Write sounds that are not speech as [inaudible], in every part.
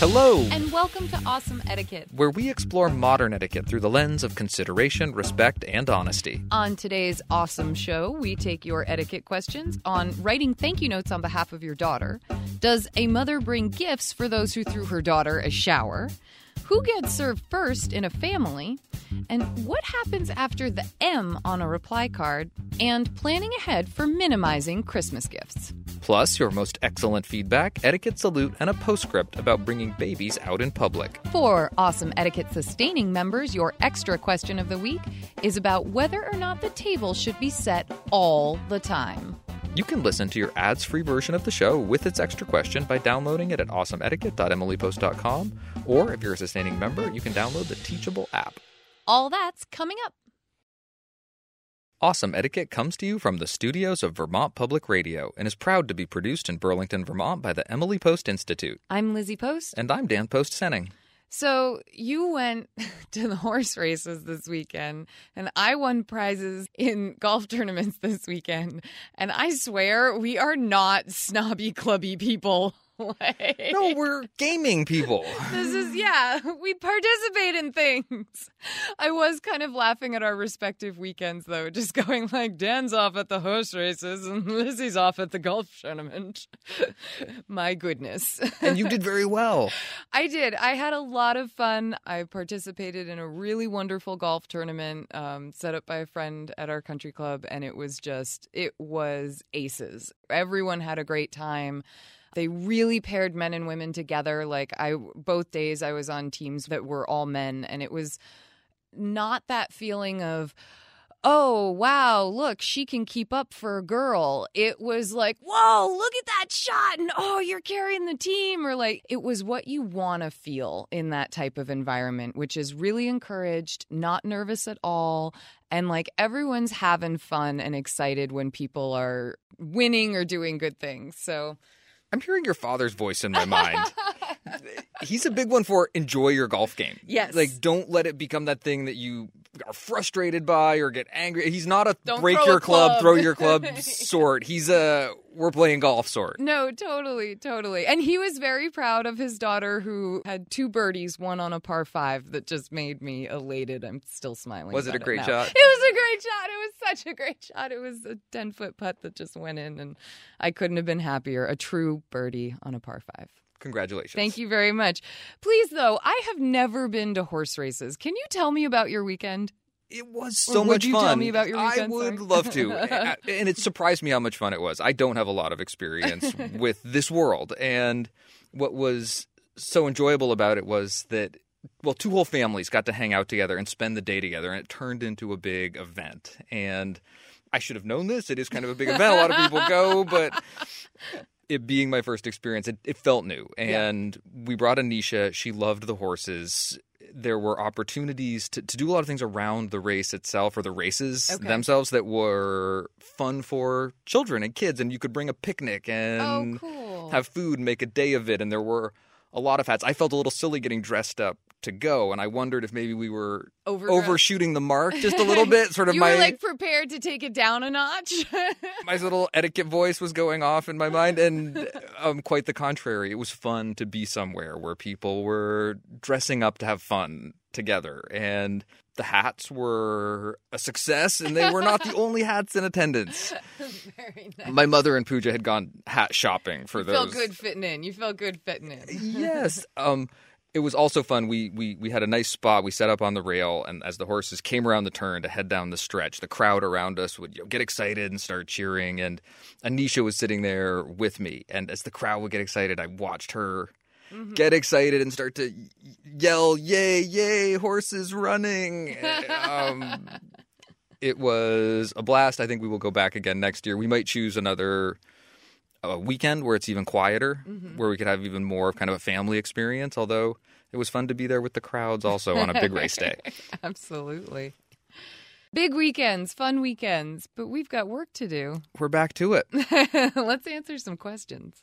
Hello, and welcome to Awesome Etiquette. where we explore modern etiquette through the lens of consideration, respect, and honesty. On today's awesome show, we take your etiquette questions on writing thank you notes on behalf of your daughter. Does a mother bring gifts for those who threw her daughter a shower? Who gets served first in a family? And what happens after the M on a reply card? And planning ahead for minimizing Christmas gifts. Plus, your most excellent feedback, etiquette salute, and a postscript about bringing babies out in public. For Awesome Etiquette Sustaining members, your extra question of the week is about whether or not the table should be set all the time. You can listen to your ads free version of the show with its extra question by downloading it at awesomeetiquette.emilypost.com. Or if you're a sustaining member, you can download the Teachable app. All that's coming up. Awesome Etiquette comes to you from the studios of Vermont Public Radio and is proud to be produced in Burlington, Vermont by the Emily Post Institute. I'm Lizzie Post. And I'm Dan Post Senning. So you went [laughs] to the horse races this weekend, and I won prizes in golf tournaments this weekend. And I swear we are not snobby, clubby people. Like, No, we're gaming people. [laughs] this is yeah we participate in things. I was kind of laughing at our respective weekends though just going like dan's off at the horse races and lizzie's off at the golf tournament. [laughs] My goodness. And you did very well. [laughs] i did. I had a lot of fun. I participated in a really wonderful golf tournament um, set up by a friend at our country club and it was just it was aces. Everyone had a great time they really paired men and women together. Like i both days i was on teams that were all men and it was not that feeling of oh wow look she can keep up for a girl. It was like whoa look at that shot and oh you're carrying the team or like it was what you want to feel in that type of environment which is really encouraged not nervous at all and like everyone's having fun and excited when people are winning or doing good things. So I'm hearing your father's voice in my mind. [laughs] He's a big one for enjoy your golf game. Yes. Like, don't let it become that thing that you are frustrated by or get angry. He's not a Don't break your club, club. throw your club [laughs] sort. He's a we're playing golf sort. No, totally, totally. And he was very proud of his daughter who had two birdies, one on a par five that just made me elated. I'm still smiling. Was it a great now. shot? It was a great shot. It was such a great shot. It was a 10 foot putt that just went in, and I couldn't have been happier. A true birdie on a par five. Congratulations. Thank you very much. Please, though, I have never been to horse races. Can you tell me about your weekend? It was so would much you fun. tell me about your I would Sorry. love to. [laughs] And it surprised me how much fun it was. I don't have a lot of experience [laughs] with this world. And what was so enjoyable about it was that well, two whole families got to hang out together and spend the day together, and it turned into a big event. And I should have known this. It is kind of a big event. A lot of people go, but [laughs] it being my first experience, it, it felt new. And we brought Anisha. She loved the horses. There were opportunities to, to do a lot of things around the race itself or the races Okay. themselves that were fun for children and kids. And you could bring a picnic Oh, and cool. have food, make a day of it. And there were a lot of hats. I felt a little silly getting dressed up to go, and I wondered if maybe we were Overdressed. overshooting the mark just a little [laughs] bit. Sort of you my were like prepared to take it down a notch. [laughs] my little etiquette voice was going off in my mind, and um, quite the contrary. It was fun to be somewhere where people were dressing up to have fun together, and the hats were a success, and they were not the [laughs] only hats in attendance. Very nice. My mother and Pooja had gone hat shopping for those You those. felt good fitting in. You felt good fitting in. yes. Um, it was also fun. We, we we had a nice spot. We set up on the rail, and as the horses came around the turn to head down the stretch, the crowd around us would you know, get excited and start cheering. And Anisha was sitting there with me, and as the crowd would get excited, I watched her get excited and start to yell, "Yay! Yay! Horses running!" [laughs] um, it was a blast. I think we will go back again next year. We might choose another a weekend where it's even quieter, mm-hmm. where we could have even more of kind of a family experience. Although it was fun to be there with the crowds also on a big race day. [laughs] Absolutely. Big weekends, fun weekends, but we've got work to do. We're back to it. [laughs] Let's answer some questions.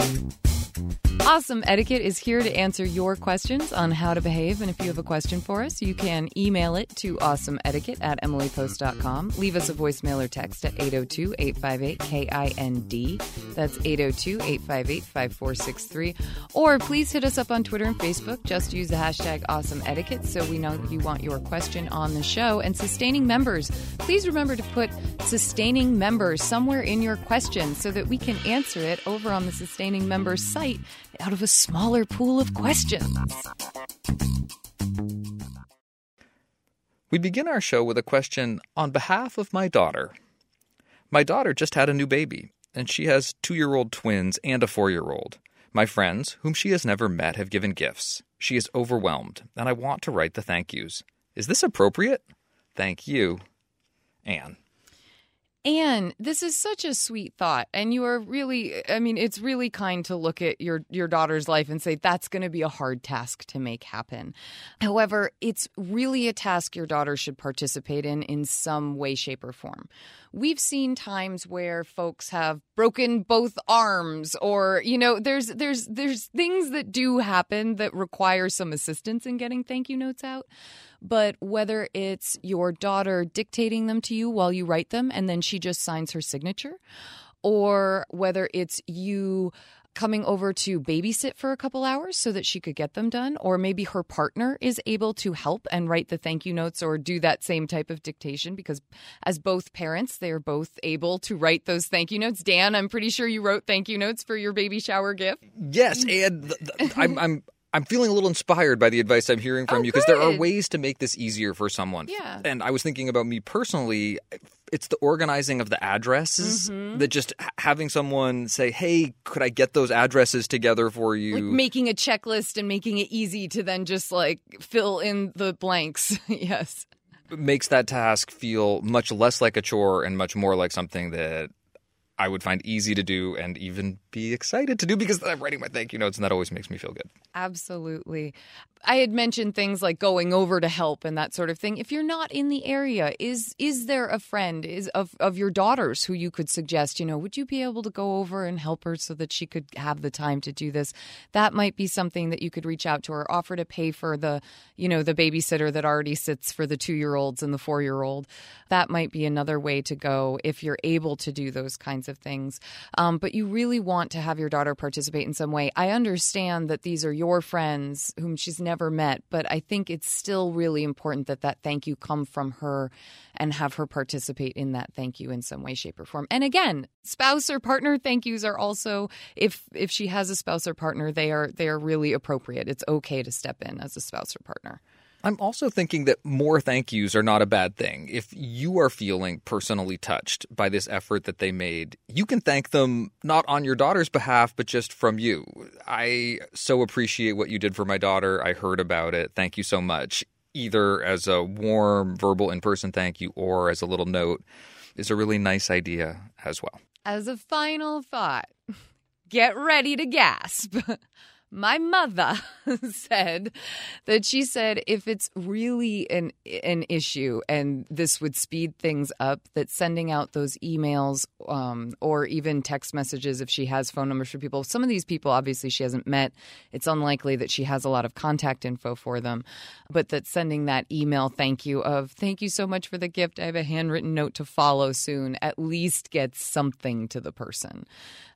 thank you Awesome Etiquette is here to answer your questions on how to behave. And if you have a question for us, you can email it to awesomeetiquette at emilypost.com. Leave us a voicemail or text at 802 858 KIND. That's 802 858 5463. Or please hit us up on Twitter and Facebook. Just use the hashtag awesomeetiquette so we know you want your question on the show. And sustaining members, please remember to put sustaining members somewhere in your question so that we can answer it over on the sustaining members site out of a smaller pool of questions. We begin our show with a question on behalf of my daughter. My daughter just had a new baby, and she has two year old twins and a four year old. My friends, whom she has never met, have given gifts. She is overwhelmed, and I want to write the thank yous. Is this appropriate? Thank you, Anne. Anne, this is such a sweet thought. And you are really, I mean, it's really kind to look at your, your daughter's life and say, that's going to be a hard task to make happen. However, it's really a task your daughter should participate in in some way, shape, or form. We've seen times where folks have broken both arms or, you know, there's, there's, there's things that do happen that require some assistance in getting thank you notes out but whether it's your daughter dictating them to you while you write them and then she just signs her signature, or whether it's you coming over to babysit for a couple hours so that she could get them done, or maybe her partner is able to help and write the thank you notes or do that same type of dictation because as both parents, they are both able to write those thank you notes. Dan, I'm pretty sure you wrote thank you notes for your baby shower gift. Yes, and th- th- I'm, I'm I'm feeling a little inspired by the advice I'm hearing from Oh, you because there are ways to make this easier for someone. Yeah. And I was thinking about me personally. It's the organizing of the addresses Mm-hmm. that just having someone say, "Hey, could I get those addresses together for you?" Like making a checklist and making it easy to then just like fill in the blanks. [laughs] yes. makes that task feel much less like a chore and much more like something that I would find easy to do and even be excited to do because I'm writing my thank you notes and that always makes me feel good. Absolutely. I had mentioned things like going over to help and that sort of thing. If you're not in the area, is is there a friend is of of your daughters who you could suggest, you know, would you be able to go over and help her so that she could have the time to do this? That might be something that you could reach out to her, offer to pay for the, you know, the babysitter that already sits for the 2-year-olds and the 4-year-old. That might be another way to go if you're able to do those kinds of things. Um, but you really want to have your daughter participate in some way. I understand that these are your friends whom she's never met, but I think it's still really important that that thank you come from her and have her participate in that thank you in some way, shape, or form. And again, spouse or partner thank yous are also if if she has a spouse or partner, they are they are really appropriate. It's okay to step in as a spouse or partner. I'm also thinking that more thank yous are not a bad thing. If you are feeling personally touched by this effort that they made, you can thank them not on your daughter's behalf, but just from you. I so appreciate what you did for my daughter. I heard about it. Thank you so much. Either as a warm verbal in person thank you or as a little note is a really nice idea as well. As a final thought, [laughs] get ready to gasp. [laughs] my mother [laughs] said that she said if it's really an an issue and this would speed things up that sending out those emails um, or even text messages if she has phone numbers for people. Some of these people obviously she hasn't met. It's unlikely that she has a lot of contact info for them. But that sending that email thank you of thank you so much for the gift. I have a handwritten note to follow soon. At least gets something to the person.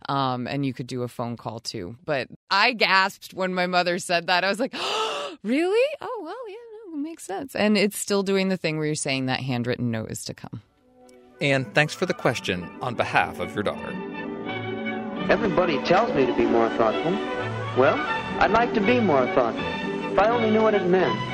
Um, and you could do a phone call too. But i gasped when my mother said that i was like oh, [gasps] really oh well yeah no, it makes sense and it's still doing the thing where you're saying that handwritten note is to come And thanks for the question on behalf of your daughter. Everybody tells me to be more thoughtful. Well, I'd like to be more thoughtful. If I only knew what it meant.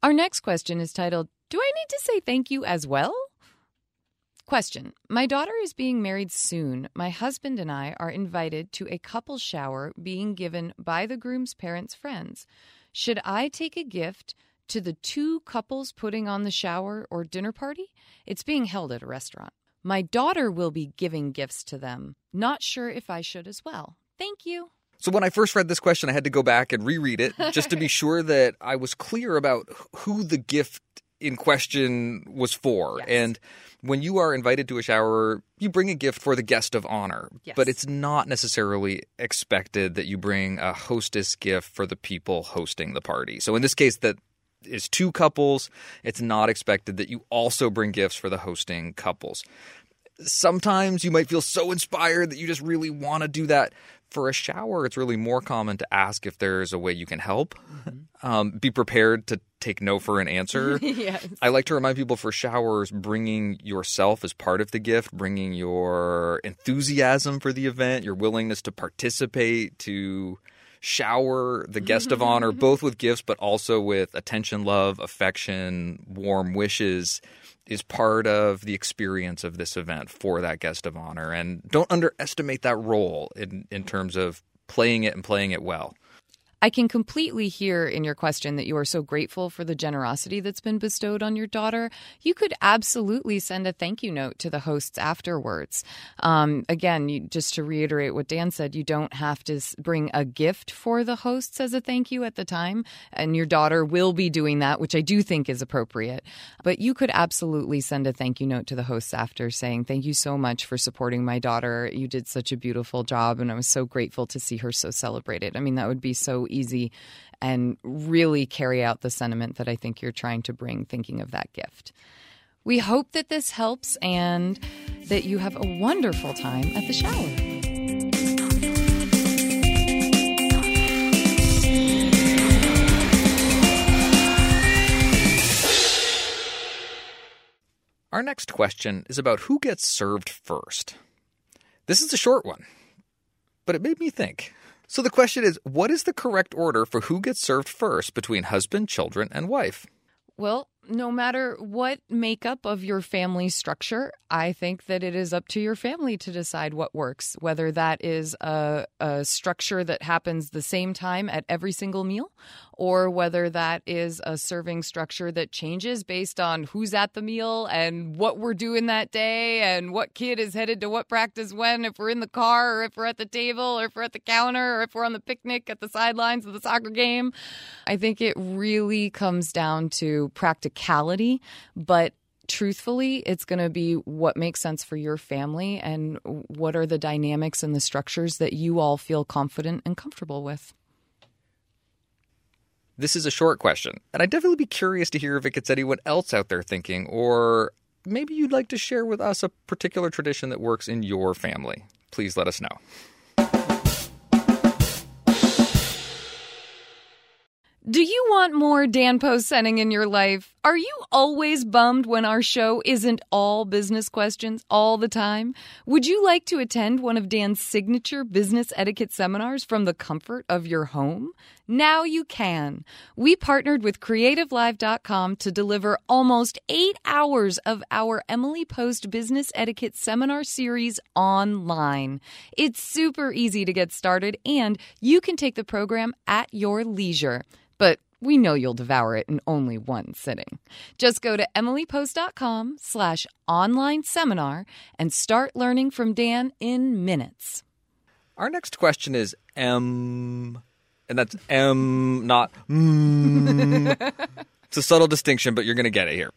Our next question is titled, Do I need to say thank you as well? Question My daughter is being married soon. My husband and I are invited to a couple shower being given by the groom's parents' friends. Should I take a gift to the two couples putting on the shower or dinner party? It's being held at a restaurant. My daughter will be giving gifts to them. Not sure if I should as well. Thank you. So when I first read this question, I had to go back and reread it just to be [laughs] sure that I was clear about who the gift in question was for. Yes. And when you are invited to a shower, you bring a gift for the guest of honor. Yes. But it's not necessarily expected that you bring a hostess gift for the people hosting the party. So in this case, that is two couples. It's not expected that you also bring gifts for the hosting couples. Sometimes you might feel so inspired that you just really want to do that. For a shower, it's really more common to ask if there's a way you can help. Um, be prepared to take no for an answer. [laughs] yes. I like to remind people for showers, bringing yourself as part of the gift, bringing your enthusiasm for the event, your willingness to participate, to shower the guest of honor, [laughs] both with gifts, but also with attention, love, affection, warm wishes, is part of the experience of this event for that guest of honor. And don't underestimate that role in, in terms of playing it and playing it well. I can completely hear in your question that you are so grateful for the generosity that's been bestowed on your daughter. You could absolutely send a thank you note to the hosts afterwards. Um, again, you, just to reiterate what Dan said, you don't have to bring a gift for the hosts as a thank you at the time, and your daughter will be doing that, which I do think is appropriate. But you could absolutely send a thank you note to the hosts after saying, Thank you so much for supporting my daughter. You did such a beautiful job, and I was so grateful to see her so celebrated. I mean, that would be so easy and really carry out the sentiment that I think you're trying to bring thinking of that gift. We hope that this helps and that you have a wonderful time at the shower. Our next question is about who gets served first. This is a short one, but it made me think. So the question is what is the correct order for who gets served first between husband, children, and wife? Well, no matter what makeup of your family structure, I think that it is up to your family to decide what works, whether that is a, a structure that happens the same time at every single meal, or whether that is a serving structure that changes based on who's at the meal and what we're doing that day and what kid is headed to what practice when, if we're in the car or if we're at the table or if we're at the counter or if we're on the picnic at the sidelines of the soccer game. I think it really comes down to practicality, but truthfully, it's going to be what makes sense for your family and what are the dynamics and the structures that you all feel confident and comfortable with. This is a short question, and I'd definitely be curious to hear if it gets anyone else out there thinking, or maybe you'd like to share with us a particular tradition that works in your family. Please let us know. Do you want more Dan Post Senning in your life? Are you always bummed when our show isn't all business questions all the time? Would you like to attend one of Dan's signature business etiquette seminars from the comfort of your home? Now you can. We partnered with CreativeLive.com to deliver almost eight hours of our Emily Post Business Etiquette Seminar Series online. It's super easy to get started, and you can take the program at your leisure. But we know you'll devour it in only one sitting. Just go to emilypost.com slash online seminar and start learning from Dan in minutes. Our next question is M, and that's M, not M. it's a subtle distinction, but you're going to get it here.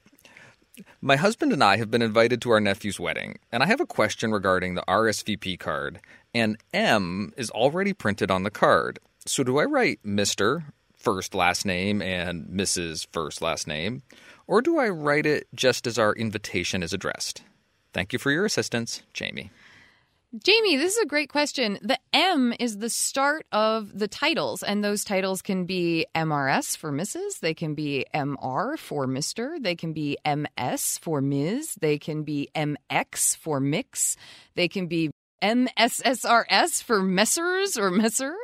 My husband and I have been invited to our nephew's wedding, and I have a question regarding the RSVP card. And M is already printed on the card. So do I write Mr first last name and Mrs. first last name? Or do I write it just as our invitation is addressed? Thank you for your assistance, Jamie. Jamie, this is a great question. The M is the start of the titles, and those titles can be MRS for Mrs., they can be MR for Mr., they can be MS for Ms., they can be MX for Mix, they can be MSSRS for Messers or Messer.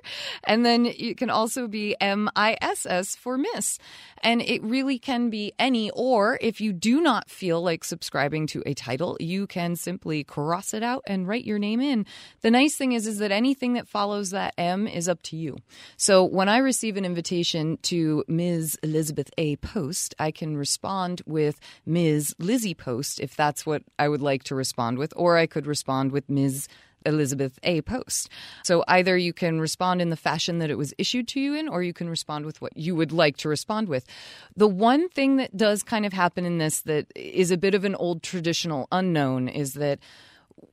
And then it can also be MISS for Miss. And it really can be any, or if you do not feel like subscribing to a title, you can simply cross it out and write your name in. The nice thing is, is that anything that follows that M is up to you. So when I receive an invitation to Ms. Elizabeth A. Post, I can respond with Ms. Lizzie Post if that's what I would like to respond with, or I could respond with Ms. Elizabeth A. Post. So either you can respond in the fashion that it was issued to you in, or you can respond with what you would like to respond with. The one thing that does kind of happen in this that is a bit of an old traditional unknown is that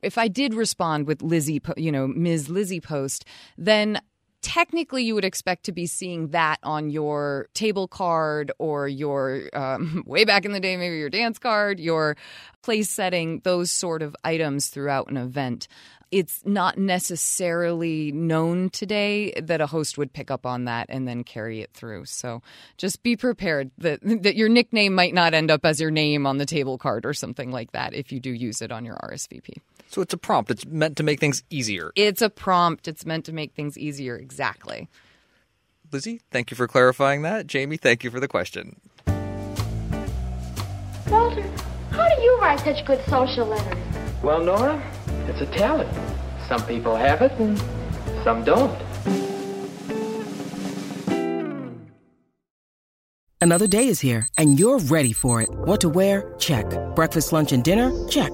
if I did respond with Lizzie, you know, Ms. Lizzie Post, then technically you would expect to be seeing that on your table card or your um, [laughs] way back in the day maybe your dance card your place setting those sort of items throughout an event it's not necessarily known today that a host would pick up on that and then carry it through. So just be prepared that [laughs] that your nickname might not end up as your name on the table card or something like that if you do use it on your RSVP. So it's a prompt. It's meant to make things easier. It's a prompt. It's meant to make things easier. Exactly. Lizzie, thank you for clarifying that. Jamie, thank you for the question. Walter, how do you write such good social letters? Well, Nora, it's a talent. Some people have it and some don't. Another day is here and you're ready for it. What to wear? Check. Breakfast, lunch, and dinner? Check.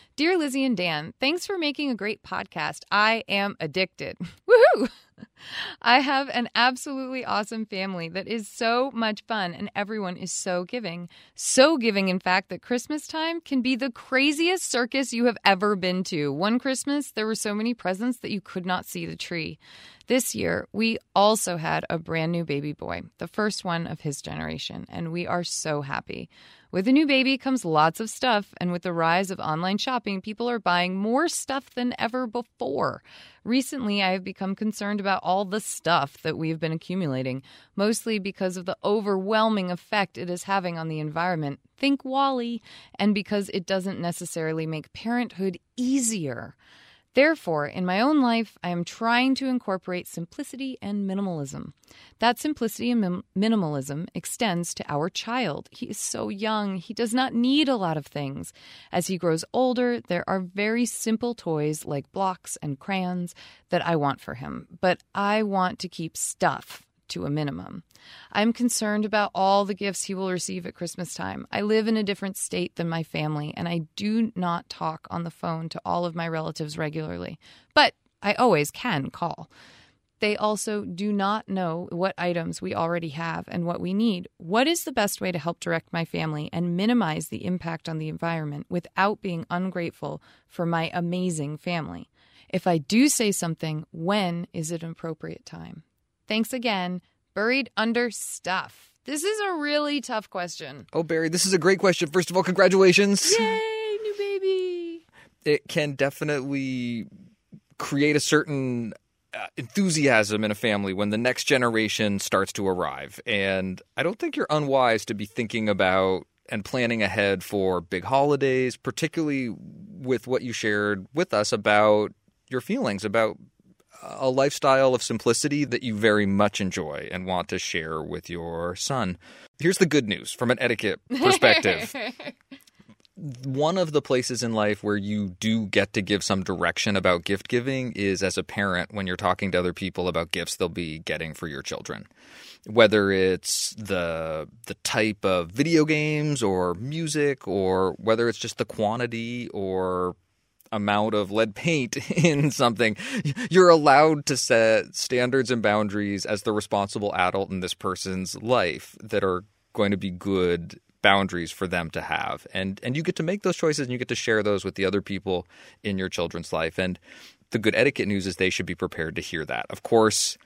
Dear Lizzie and Dan, thanks for making a great podcast. I am addicted. [laughs] Woohoo! I have an absolutely awesome family that is so much fun, and everyone is so giving. So giving, in fact, that Christmas time can be the craziest circus you have ever been to. One Christmas, there were so many presents that you could not see the tree. This year, we also had a brand new baby boy, the first one of his generation, and we are so happy. With a new baby comes lots of stuff, and with the rise of online shopping, people are buying more stuff than ever before. Recently, I have become concerned about all the stuff that we have been accumulating, mostly because of the overwhelming effect it is having on the environment. Think WALL-E, and because it doesn't necessarily make parenthood easier. Therefore, in my own life, I am trying to incorporate simplicity and minimalism. That simplicity and min- minimalism extends to our child. He is so young, he does not need a lot of things. As he grows older, there are very simple toys like blocks and crayons that I want for him, but I want to keep stuff to a minimum. I'm concerned about all the gifts he will receive at Christmas time. I live in a different state than my family, and I do not talk on the phone to all of my relatives regularly, but I always can call. They also do not know what items we already have and what we need. What is the best way to help direct my family and minimize the impact on the environment without being ungrateful for my amazing family? If I do say something, when is it an appropriate time? Thanks again. Buried under stuff. This is a really tough question. Oh, Barry, this is a great question. First of all, congratulations. Yay, new baby. It can definitely create a certain uh, enthusiasm in a family when the next generation starts to arrive. And I don't think you're unwise to be thinking about and planning ahead for big holidays, particularly with what you shared with us about your feelings about a lifestyle of simplicity that you very much enjoy and want to share with your son. Here's the good news from an etiquette [laughs] perspective. One of the places in life where you do get to give some direction about gift giving is as a parent when you're talking to other people about gifts they'll be getting for your children. Whether it's the the type of video games or music or whether it's just the quantity or amount of lead paint [laughs] in something. You're allowed to set standards and boundaries as the responsible adult in this person's life that are going to be good boundaries for them to have. And and you get to make those choices and you get to share those with the other people in your children's life. And the good etiquette news is they should be prepared to hear that. Of course,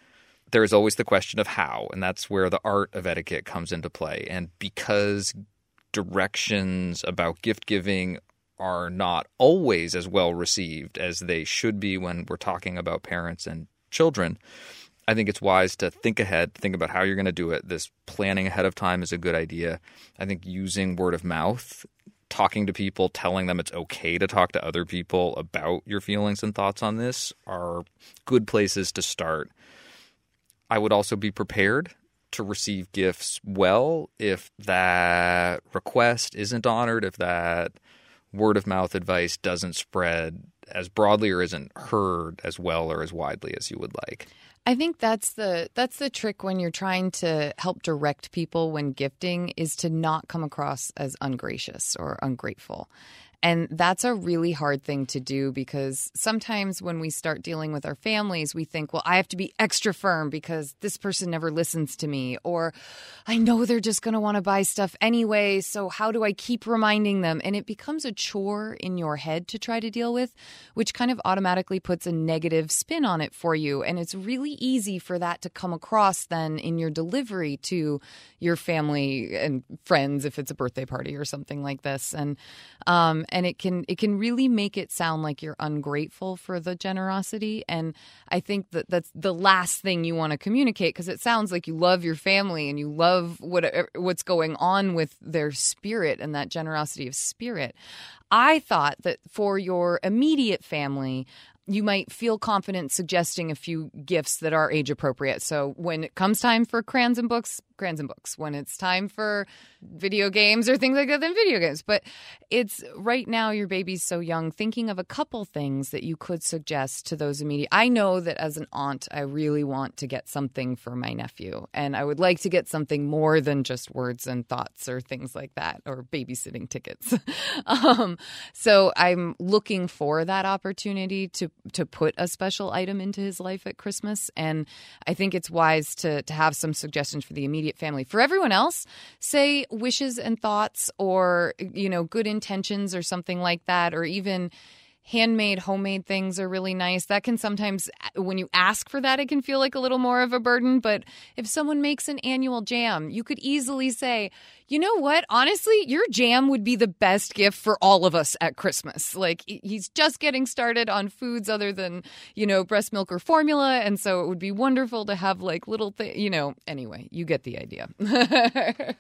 there is always the question of how, and that's where the art of etiquette comes into play. And because directions about gift giving are not always as well received as they should be when we're talking about parents and children. I think it's wise to think ahead, think about how you're going to do it. This planning ahead of time is a good idea. I think using word of mouth, talking to people, telling them it's okay to talk to other people about your feelings and thoughts on this are good places to start. I would also be prepared to receive gifts well if that request isn't honored, if that word of mouth advice doesn't spread as broadly or isn't heard as well or as widely as you would like. I think that's the that's the trick when you're trying to help direct people when gifting is to not come across as ungracious or ungrateful. And that's a really hard thing to do because sometimes when we start dealing with our families, we think, well, I have to be extra firm because this person never listens to me. Or I know they're just going to want to buy stuff anyway. So how do I keep reminding them? And it becomes a chore in your head to try to deal with, which kind of automatically puts a negative spin on it for you. And it's really easy for that to come across then in your delivery to your family and friends if it's a birthday party or something like this. And, um, and it can it can really make it sound like you're ungrateful for the generosity and i think that that's the last thing you want to communicate because it sounds like you love your family and you love what what's going on with their spirit and that generosity of spirit i thought that for your immediate family you might feel confident suggesting a few gifts that are age appropriate. So when it comes time for crayons and books, crayons and books. When it's time for video games or things like that, then video games. But it's right now your baby's so young, thinking of a couple things that you could suggest to those immediate. I know that as an aunt, I really want to get something for my nephew, and I would like to get something more than just words and thoughts or things like that, or babysitting tickets. [laughs] um, so I'm looking for that opportunity to to put a special item into his life at Christmas, and I think it's wise to to have some suggestions for the immediate family. For everyone else, say wishes and thoughts or, you know, good intentions or something like that, or even handmade, homemade things are really nice. That can sometimes, when you ask for that, it can feel like a little more of a burden. But if someone makes an annual jam, you could easily say, you know what? Honestly, your jam would be the best gift for all of us at Christmas. Like he's just getting started on foods other than, you know, breast milk or formula. And so it would be wonderful to have like little things, you know, anyway, you get the idea. [laughs]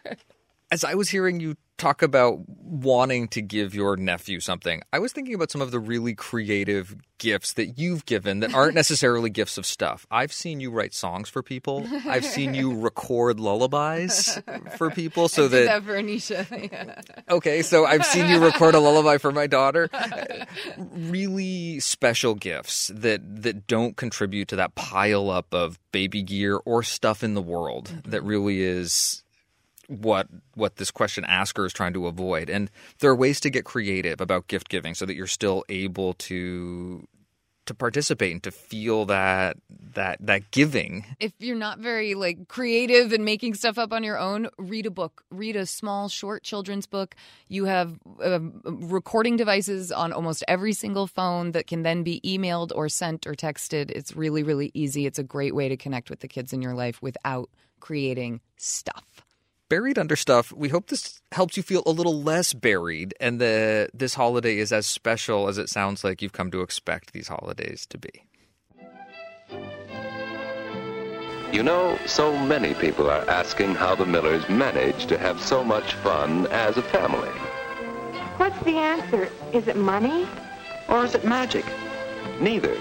as I was hearing you talk about wanting to give your nephew something, I was thinking about some of the really creative gifts that you've given that aren't [laughs] necessarily gifts of stuff. I've seen you write songs for people. I've seen you [laughs] record lullabies for people so that, that for Anisha. Yeah. [laughs] Okay, so I've seen you record a lullaby for my daughter. really special gifts that that don't contribute to that pile up of baby gear or stuff in the world that mm-hmm. really is what what this question asker is trying to avoid. And there are ways to get creative about gift giving so that you're still able to to participate and to feel that that that giving. If you're not very like creative and making stuff up on your own, read a book. Read a small short children's book. You have uh, recording devices on almost every single phone that can then be emailed or sent or texted. It's really really easy. It's a great way to connect with the kids in your life without creating stuff buried under stuff. We hope this helps you feel a little less buried and that this holiday is as special as it sounds like you've come to expect these holidays to be. You know, so many people are asking how the Millers manage to have so much fun as a family. What's the answer? Is it money? Or is it magic? Neither.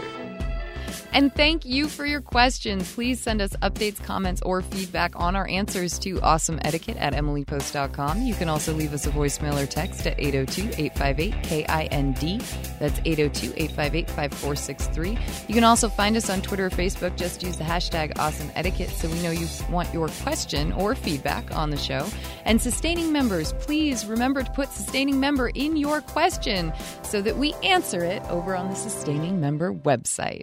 And thank you for your questions. Please send us updates, comments, or feedback on our answers to awesomeetiquette at emilypost.com. You can also leave us a voicemail or text at 802 858 KIND. That's 802 858 5463. You can also find us on Twitter or Facebook. Just use the hashtag awesomeetiquette so we know you want your question or feedback on the show. And sustaining members, please remember to put sustaining member in your question so that we answer it over on the sustaining member website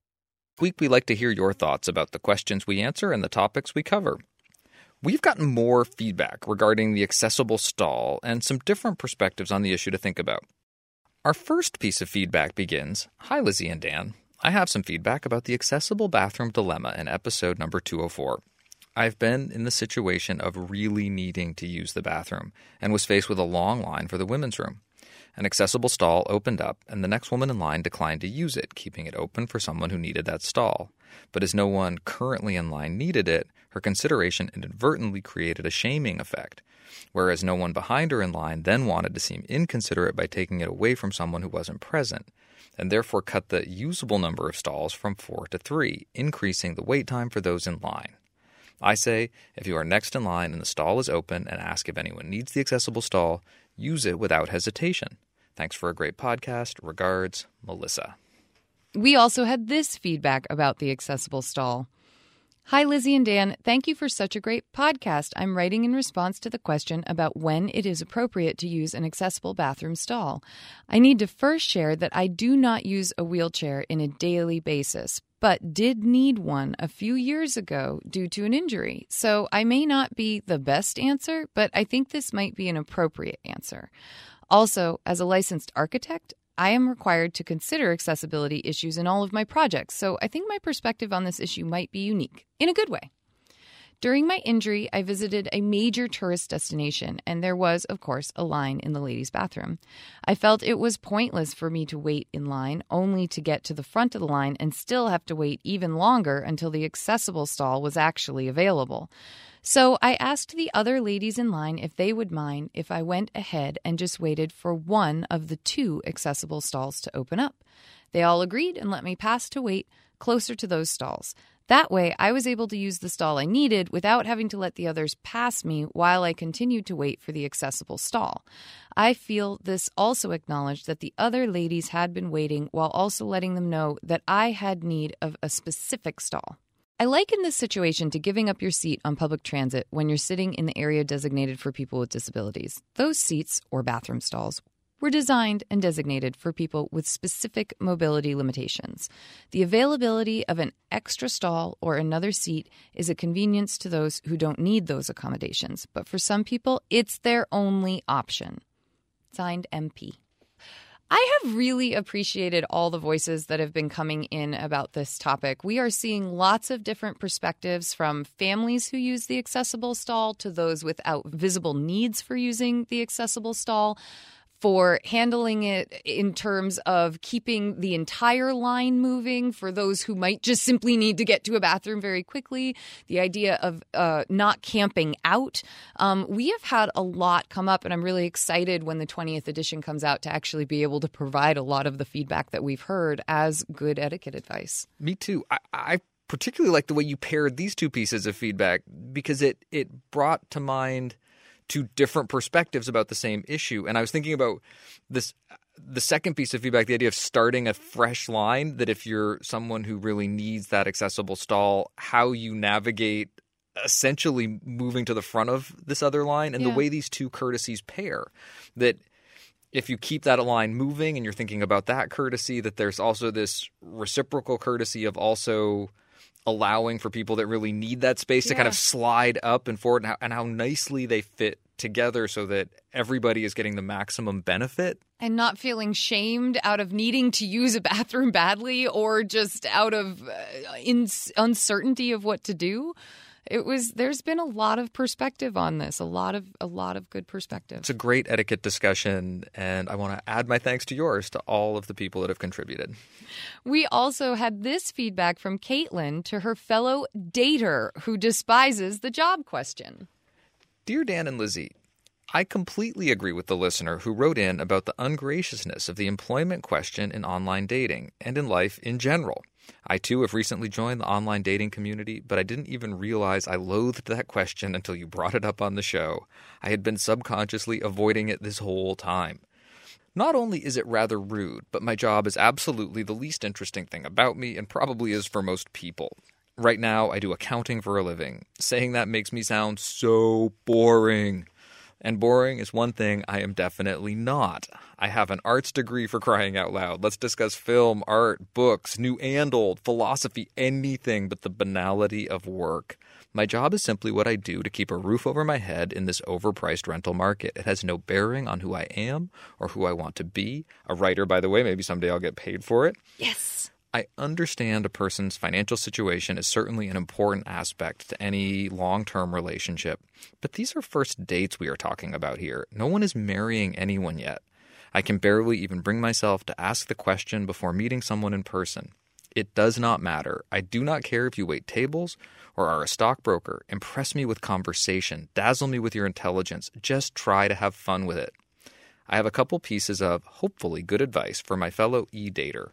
week, we like to hear your thoughts about the questions we answer and the topics we cover. We've gotten more feedback regarding the accessible stall and some different perspectives on the issue to think about. Our first piece of feedback begins Hi, Lizzie and Dan. I have some feedback about the accessible bathroom dilemma in episode number 204. I've been in the situation of really needing to use the bathroom and was faced with a long line for the women's room. An accessible stall opened up, and the next woman in line declined to use it, keeping it open for someone who needed that stall. But as no one currently in line needed it, her consideration inadvertently created a shaming effect, whereas no one behind her in line then wanted to seem inconsiderate by taking it away from someone who wasn't present, and therefore cut the usable number of stalls from four to three, increasing the wait time for those in line. I say, if you are next in line and the stall is open and ask if anyone needs the accessible stall, use it without hesitation. Thanks for a great podcast. Regards, Melissa. We also had this feedback about the accessible stall. Hi, Lizzie and Dan. Thank you for such a great podcast. I'm writing in response to the question about when it is appropriate to use an accessible bathroom stall. I need to first share that I do not use a wheelchair in a daily basis, but did need one a few years ago due to an injury. So I may not be the best answer, but I think this might be an appropriate answer. Also, as a licensed architect, I am required to consider accessibility issues in all of my projects, so I think my perspective on this issue might be unique in a good way. During my injury, I visited a major tourist destination, and there was, of course, a line in the ladies' bathroom. I felt it was pointless for me to wait in line only to get to the front of the line and still have to wait even longer until the accessible stall was actually available. So I asked the other ladies in line if they would mind if I went ahead and just waited for one of the two accessible stalls to open up. They all agreed and let me pass to wait closer to those stalls. That way, I was able to use the stall I needed without having to let the others pass me while I continued to wait for the accessible stall. I feel this also acknowledged that the other ladies had been waiting while also letting them know that I had need of a specific stall. I liken this situation to giving up your seat on public transit when you're sitting in the area designated for people with disabilities. Those seats, or bathroom stalls, were designed and designated for people with specific mobility limitations. The availability of an extra stall or another seat is a convenience to those who don't need those accommodations, but for some people, it's their only option. Signed MP. I have really appreciated all the voices that have been coming in about this topic. We are seeing lots of different perspectives from families who use the accessible stall to those without visible needs for using the accessible stall for handling it in terms of keeping the entire line moving for those who might just simply need to get to a bathroom very quickly. The idea of uh, not camping out. Um, we have had a lot come up, and I'm really excited when the 20th edition comes out to actually be able to provide a lot of the feedback that we've heard as good etiquette advice. Me too. I, I particularly like the way you paired these two pieces of feedback because it it brought to mind two different perspectives about the same issue. And I was thinking about this the second piece of feedback, the idea of starting a fresh line, that if you're someone who really needs that accessible stall, how you navigate essentially moving to the front of this other line and Yeah. the way these two courtesies pair. That if you keep that line moving and you're thinking about that courtesy, that there's also this reciprocal courtesy of also allowing for people that really need that space to kind of slide up and forward and how, and how nicely they fit together so that everybody is getting the maximum benefit. and not feeling shamed out of needing to use a bathroom badly or just out of uh, in- uncertainty of what to do. It was there's been a lot of perspective on this, a lot of a lot of good perspective. It's a great etiquette discussion, and I want to add my thanks to yours to all of the people that have contributed. We also had this feedback from Caitlin to her fellow dater who despises the job question. Dear Dan and Lizzie, I completely agree with the listener who wrote in about the ungraciousness of the employment question in online dating and in life in general. I too have recently joined the online dating community, but I didn't even realize I loathed that question until you brought it up on the show. I had been subconsciously avoiding it this whole time. Not only is it rather rude, but my job is absolutely the least interesting thing about me and probably is for most people. Right now, I do accounting for a living. Saying that makes me sound so boring. And boring is one thing I am definitely not. I have an arts degree for crying out loud. Let's discuss film, art, books, new and old, philosophy, anything but the banality of work. My job is simply what I do to keep a roof over my head in this overpriced rental market. It has no bearing on who I am or who I want to be. A writer, by the way, maybe someday I'll get paid for it. Yes. I understand a person's financial situation is certainly an important aspect to any long term relationship, but these are first dates we are talking about here. No one is marrying anyone yet. I can barely even bring myself to ask the question before meeting someone in person. It does not matter. I do not care if you wait tables or are a stockbroker. Impress me with conversation, dazzle me with your intelligence. Just try to have fun with it. I have a couple pieces of hopefully good advice for my fellow e dater.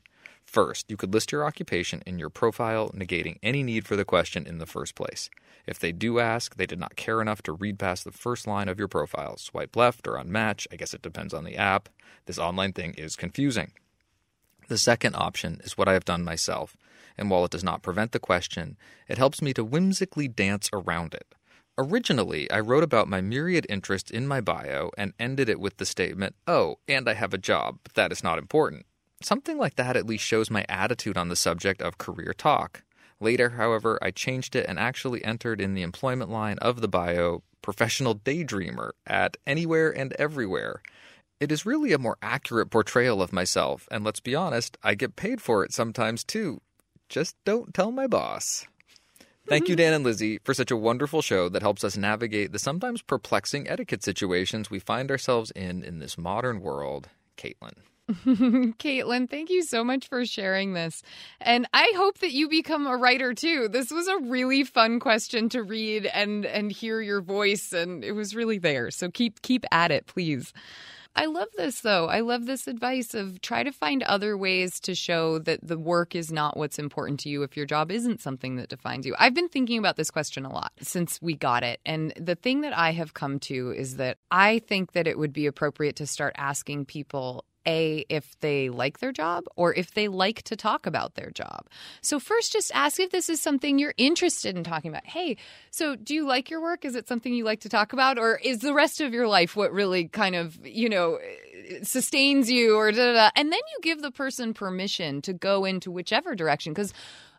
First, you could list your occupation in your profile, negating any need for the question in the first place. If they do ask, they did not care enough to read past the first line of your profile. Swipe left or unmatch. I guess it depends on the app. This online thing is confusing. The second option is what I have done myself, and while it does not prevent the question, it helps me to whimsically dance around it. Originally, I wrote about my myriad interests in my bio and ended it with the statement, Oh, and I have a job, but that is not important. Something like that at least shows my attitude on the subject of career talk. Later, however, I changed it and actually entered in the employment line of the bio professional daydreamer at anywhere and everywhere. It is really a more accurate portrayal of myself, and let's be honest, I get paid for it sometimes too. Just don't tell my boss. Thank you, Dan and mm-hmm. Lizzie, for such a wonderful show that helps us navigate the sometimes perplexing etiquette situations we find ourselves in in this modern world. Caitlin. [laughs] Caitlin, thank you so much for sharing this. And I hope that you become a writer too. This was a really fun question to read and and hear your voice and it was really there. So keep keep at it, please. I love this though. I love this advice of try to find other ways to show that the work is not what's important to you if your job isn't something that defines you. I've been thinking about this question a lot since we got it. And the thing that I have come to is that I think that it would be appropriate to start asking people a, if they like their job or if they like to talk about their job. So, first, just ask if this is something you're interested in talking about. Hey, so do you like your work? Is it something you like to talk about? Or is the rest of your life what really kind of, you know, sustains you or da da da? And then you give the person permission to go into whichever direction. Because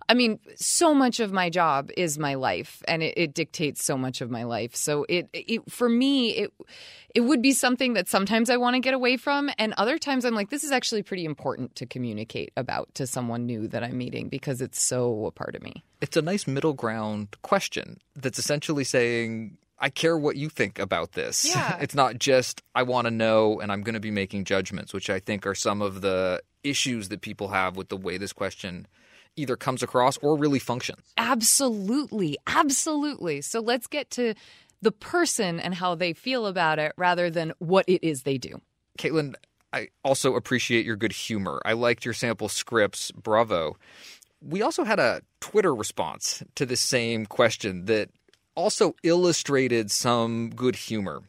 I mean, so much of my job is my life, and it, it dictates so much of my life. So it, it, for me, it, it would be something that sometimes I want to get away from, and other times I'm like, this is actually pretty important to communicate about to someone new that I'm meeting because it's so a part of me. It's a nice middle ground question that's essentially saying, I care what you think about this. [laughs] Yeah. It's not just, I want to know and I'm going to be making judgments, which I think are some of the issues that people have with the way this question either comes across or really functions. Absolutely. Absolutely. So let's get to the person and how they feel about it rather than what it is they do. Caitlin, I also appreciate your good humor. I liked your sample scripts. Bravo. we also had a Twitter response to this same question that also illustrated some good humor.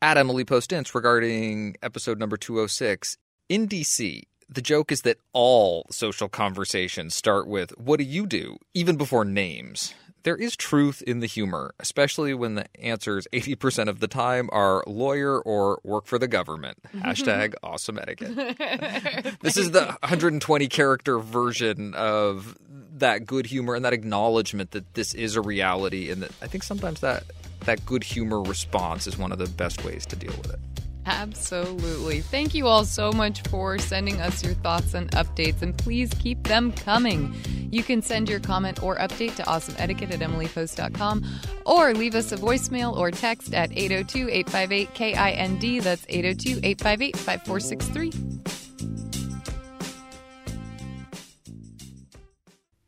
At Emily Post Inst regarding episode number 206, in DC, the joke is that all social conversations start with, What do you do? even before names. There is truth in the humor, especially when the answers 80% of the time are lawyer or work for the government. [laughs] Hashtag awesome etiquette. [laughs] this is the 120 character version of that good humor and that acknowledgement that this is a reality and that I think sometimes that that good humor response is one of the best ways to deal with it. Absolutely. Thank you all so much for sending us your thoughts and updates, and please keep them coming. You can send your comment or update to awesomeetiquette at emilypost.com or leave us a voicemail or text at 802 858 KIND. That's 802 858 5463.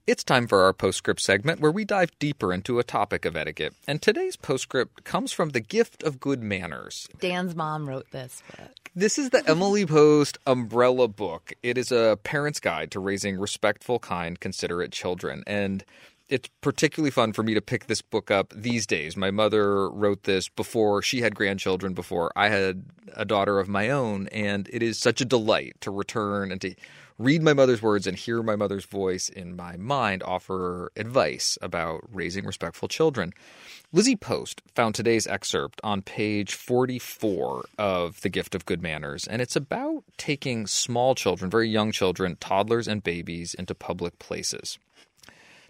It's time for our postscript segment where we dive deeper into a topic of etiquette. And today's postscript comes from The Gift of Good Manners. Dan's mom wrote this book. This is the Emily Post Umbrella book. It is a parent's guide to raising respectful, kind, considerate children. And it's particularly fun for me to pick this book up these days. My mother wrote this before she had grandchildren, before I had a daughter of my own. And it is such a delight to return and to read my mother's words and hear my mother's voice in my mind offer advice about raising respectful children. Lizzie Post found today's excerpt on page 44 of The Gift of Good Manners, and it's about taking small children, very young children, toddlers, and babies into public places.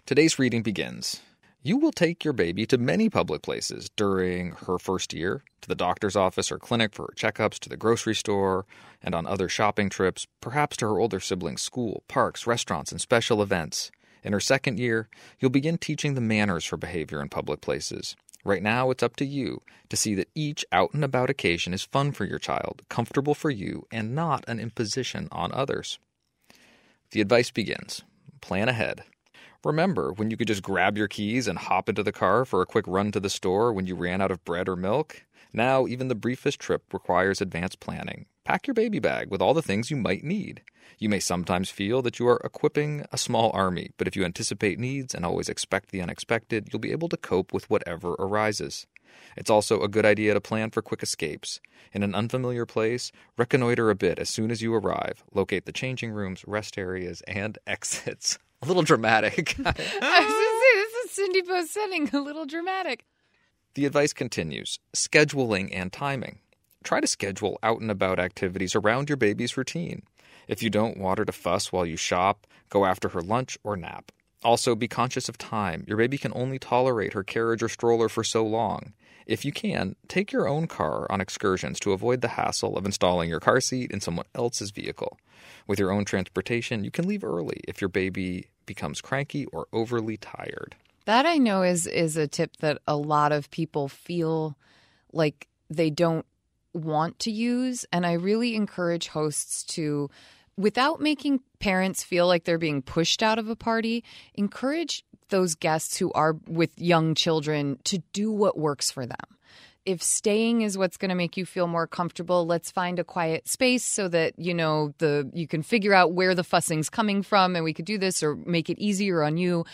Today's reading begins. You will take your baby to many public places during her first year, to the doctor's office or clinic for her checkups, to the grocery store, and on other shopping trips, perhaps to her older siblings' school, parks, restaurants, and special events. In her second year, you'll begin teaching the manners for behavior in public places. Right now, it's up to you to see that each out and about occasion is fun for your child, comfortable for you, and not an imposition on others. The advice begins plan ahead. Remember when you could just grab your keys and hop into the car for a quick run to the store when you ran out of bread or milk? Now, even the briefest trip requires advanced planning. Pack your baby bag with all the things you might need. You may sometimes feel that you are equipping a small army, but if you anticipate needs and always expect the unexpected, you'll be able to cope with whatever arises. It's also a good idea to plan for quick escapes. In an unfamiliar place, reconnoiter a bit as soon as you arrive. Locate the changing rooms, rest areas, and [laughs] exits. A little dramatic. I was going to say, this is Cindy Post Senning, a little dramatic. The advice continues scheduling and timing. Try to schedule out and about activities around your baby's routine. If you don't want her to fuss while you shop, go after her lunch or nap. Also, be conscious of time. Your baby can only tolerate her carriage or stroller for so long. If you can, take your own car on excursions to avoid the hassle of installing your car seat in someone else's vehicle. With your own transportation, you can leave early if your baby becomes cranky or overly tired. That I know is is a tip that a lot of people feel like they don't want to use and I really encourage hosts to without making parents feel like they're being pushed out of a party, encourage those guests who are with young children to do what works for them. If staying is what's going to make you feel more comfortable, let's find a quiet space so that you know the you can figure out where the fussing's coming from and we could do this or make it easier on you.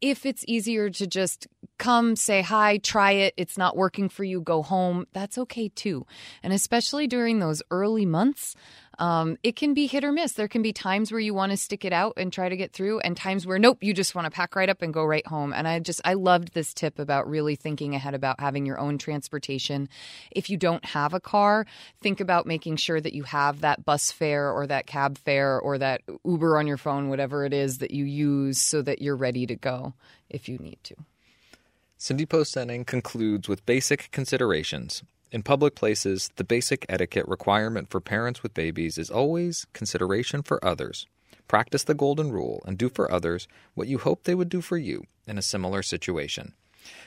If it's easier to just come, say hi, try it, it's not working for you, go home, that's okay too. And especially during those early months, um, it can be hit or miss. There can be times where you want to stick it out and try to get through, and times where nope, you just want to pack right up and go right home. And I just I loved this tip about really thinking ahead about having your own transportation. If you don't have a car, think about making sure that you have that bus fare or that cab fare or that Uber on your phone, whatever it is that you use, so that you're ready to go if you need to. Cindy Post concludes with basic considerations. In public places, the basic etiquette requirement for parents with babies is always consideration for others. Practice the golden rule and do for others what you hope they would do for you in a similar situation.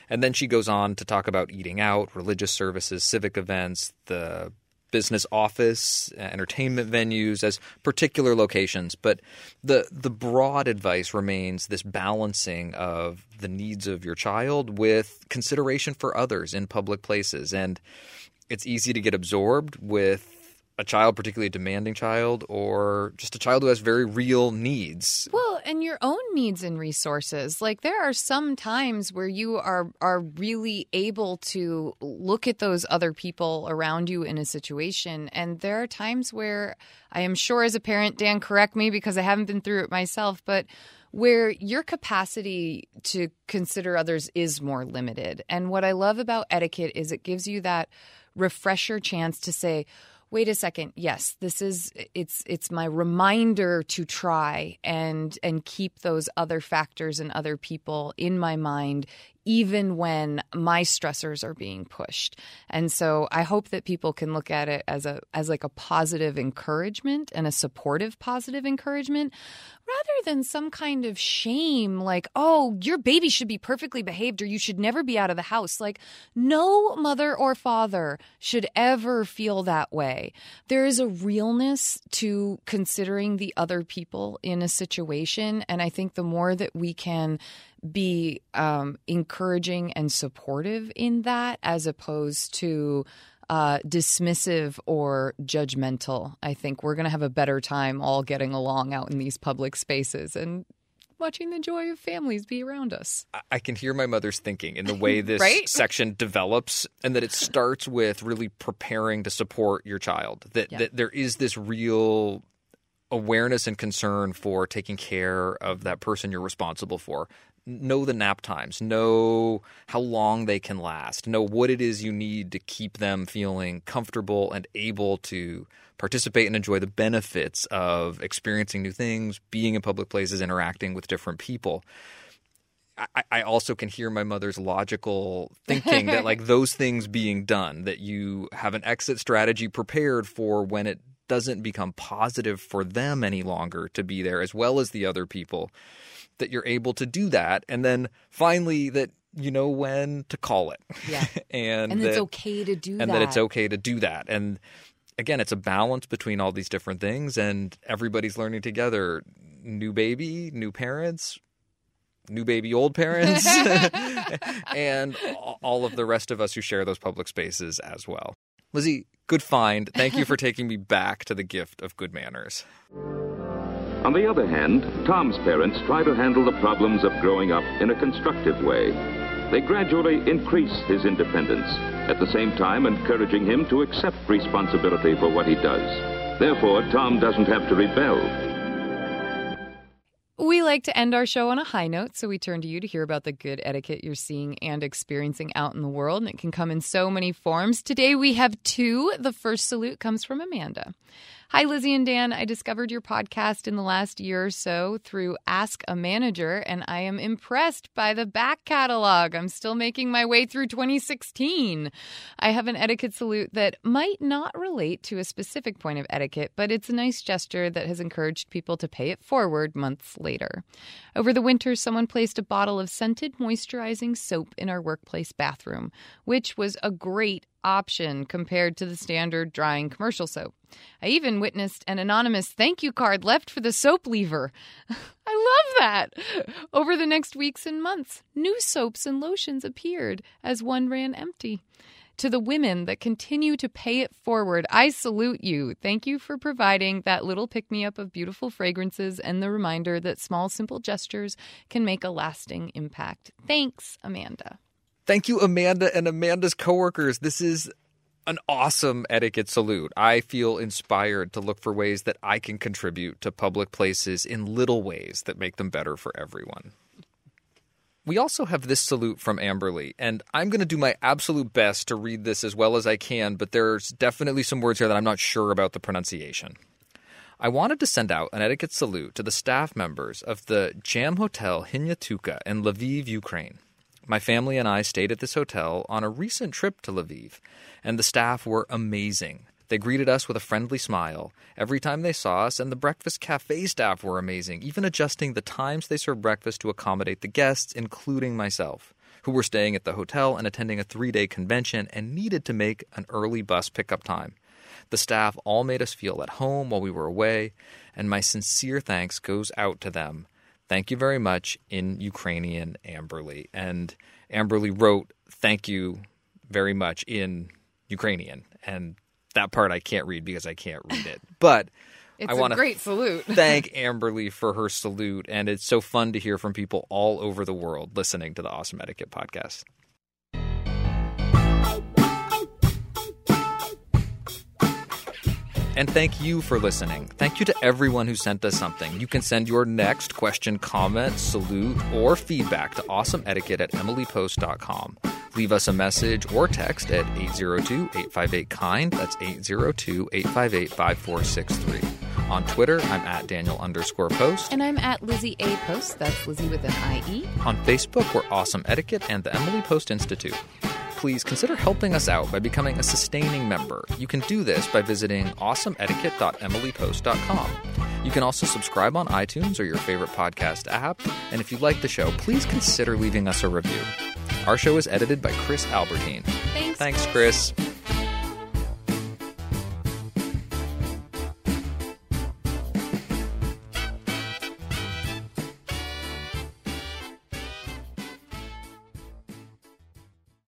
And then she goes on to talk about eating out, religious services, civic events, the business office, uh, entertainment venues as particular locations, but the the broad advice remains this balancing of the needs of your child with consideration for others in public places and it's easy to get absorbed with a child, particularly a demanding child, or just a child who has very real needs. Well, and your own needs and resources. Like there are some times where you are are really able to look at those other people around you in a situation, and there are times where I am sure as a parent, Dan, correct me because I haven't been through it myself, but where your capacity to consider others is more limited. And what I love about etiquette is it gives you that refresher chance to say, wait a second yes this is it's it's my reminder to try and and keep those other factors and other people in my mind even when my stressors are being pushed. And so I hope that people can look at it as a as like a positive encouragement and a supportive positive encouragement rather than some kind of shame like, "Oh, your baby should be perfectly behaved or you should never be out of the house." Like no mother or father should ever feel that way. There is a realness to considering the other people in a situation, and I think the more that we can be um, encouraging and supportive in that as opposed to uh, dismissive or judgmental. I think we're going to have a better time all getting along out in these public spaces and watching the joy of families be around us. I can hear my mother's thinking in the way [laughs] this right? section develops, and that it starts with really preparing to support your child. That, Yeah. that there is this real awareness and concern for taking care of that person you're responsible for. Know the nap times, know how long they can last, know what it is you need to keep them feeling comfortable and able to participate and enjoy the benefits of experiencing new things, being in public places, interacting with different people. I, I also can hear my mother's logical [laughs] thinking that like those things being done, that you have an exit strategy prepared for when it doesn't become positive for them any longer to be there, as well as the other people, that you're able to do that. And then finally that you know when to call it. Yeah. [laughs] and And that, it's okay to do and that. that it's okay to do that. And again, it's a balance between all these different things and everybody's learning together. New baby, new parents, new baby old parents [laughs] [laughs] and all of the rest of us who share those public spaces as well. Lizzie, good find. Thank you for taking me back to the gift of good manners. On the other hand, Tom's parents try to handle the problems of growing up in a constructive way. They gradually increase his independence, at the same time encouraging him to accept responsibility for what he does. Therefore, Tom doesn't have to rebel. We like to end our show on a high note, so we turn to you to hear about the good etiquette you're seeing and experiencing out in the world, and it can come in so many forms. Today we have two. The first salute comes from Amanda. Hi, Lizzie and Dan. I discovered your podcast in the last year or so through Ask a Manager, and I am impressed by the back catalog. I'm still making my way through 2016. I have an etiquette salute that might not relate to a specific point of etiquette, but it's a nice gesture that has encouraged people to pay it forward months later. Over the winter, someone placed a bottle of scented moisturizing soap in our workplace bathroom, which was a great option compared to the standard drying commercial soap. I even witnessed an anonymous thank you card left for the soap lever. [laughs] I love that. Over the next weeks and months, new soaps and lotions appeared as one ran empty. To the women that continue to pay it forward, I salute you. Thank you for providing that little pick me up of beautiful fragrances and the reminder that small, simple gestures can make a lasting impact. Thanks, Amanda. Thank you, Amanda and Amanda's coworkers. This is an awesome etiquette salute. I feel inspired to look for ways that I can contribute to public places in little ways that make them better for everyone. We also have this salute from Amberly, and I'm going to do my absolute best to read this as well as I can, but there's definitely some words here that I'm not sure about the pronunciation. I wanted to send out an etiquette salute to the staff members of the Jam Hotel Hnatyuka in Lviv, Ukraine. My family and I stayed at this hotel on a recent trip to Lviv, and the staff were amazing. They greeted us with a friendly smile every time they saw us, and the breakfast cafe staff were amazing, even adjusting the times they served breakfast to accommodate the guests, including myself, who were staying at the hotel and attending a three day convention and needed to make an early bus pickup time. The staff all made us feel at home while we were away, and my sincere thanks goes out to them. Thank you very much in Ukrainian, Amberly. And Amberly wrote, Thank you very much in Ukrainian. And that part I can't read because I can't read it. [laughs] But It's I a want to great salute. [laughs] thank [laughs] Amberly for her salute, and it's so fun to hear from people all over the world listening to the Awesome Etiquette podcast. And thank you for listening. Thank you to everyone who sent us something. You can send your next question, comment, salute, or feedback to awesomeetiquette at emilypost.com. Leave us a message or text at 802 858 KIND. That's 802 858 5463. On Twitter, I'm at Daniel underscore post. And I'm at Lizzie A. Post. That's Lizzie with an IE. On Facebook, we're Awesome Etiquette and the Emily Post Institute. Please consider helping us out by becoming a sustaining member. You can do this by visiting awesomeetiquette.emilypost.com. You can also subscribe on iTunes or your favorite podcast app. And if you like the show, please consider leaving us a review. Our show is edited by Chris Albertine. Thanks. Thanks, Chris.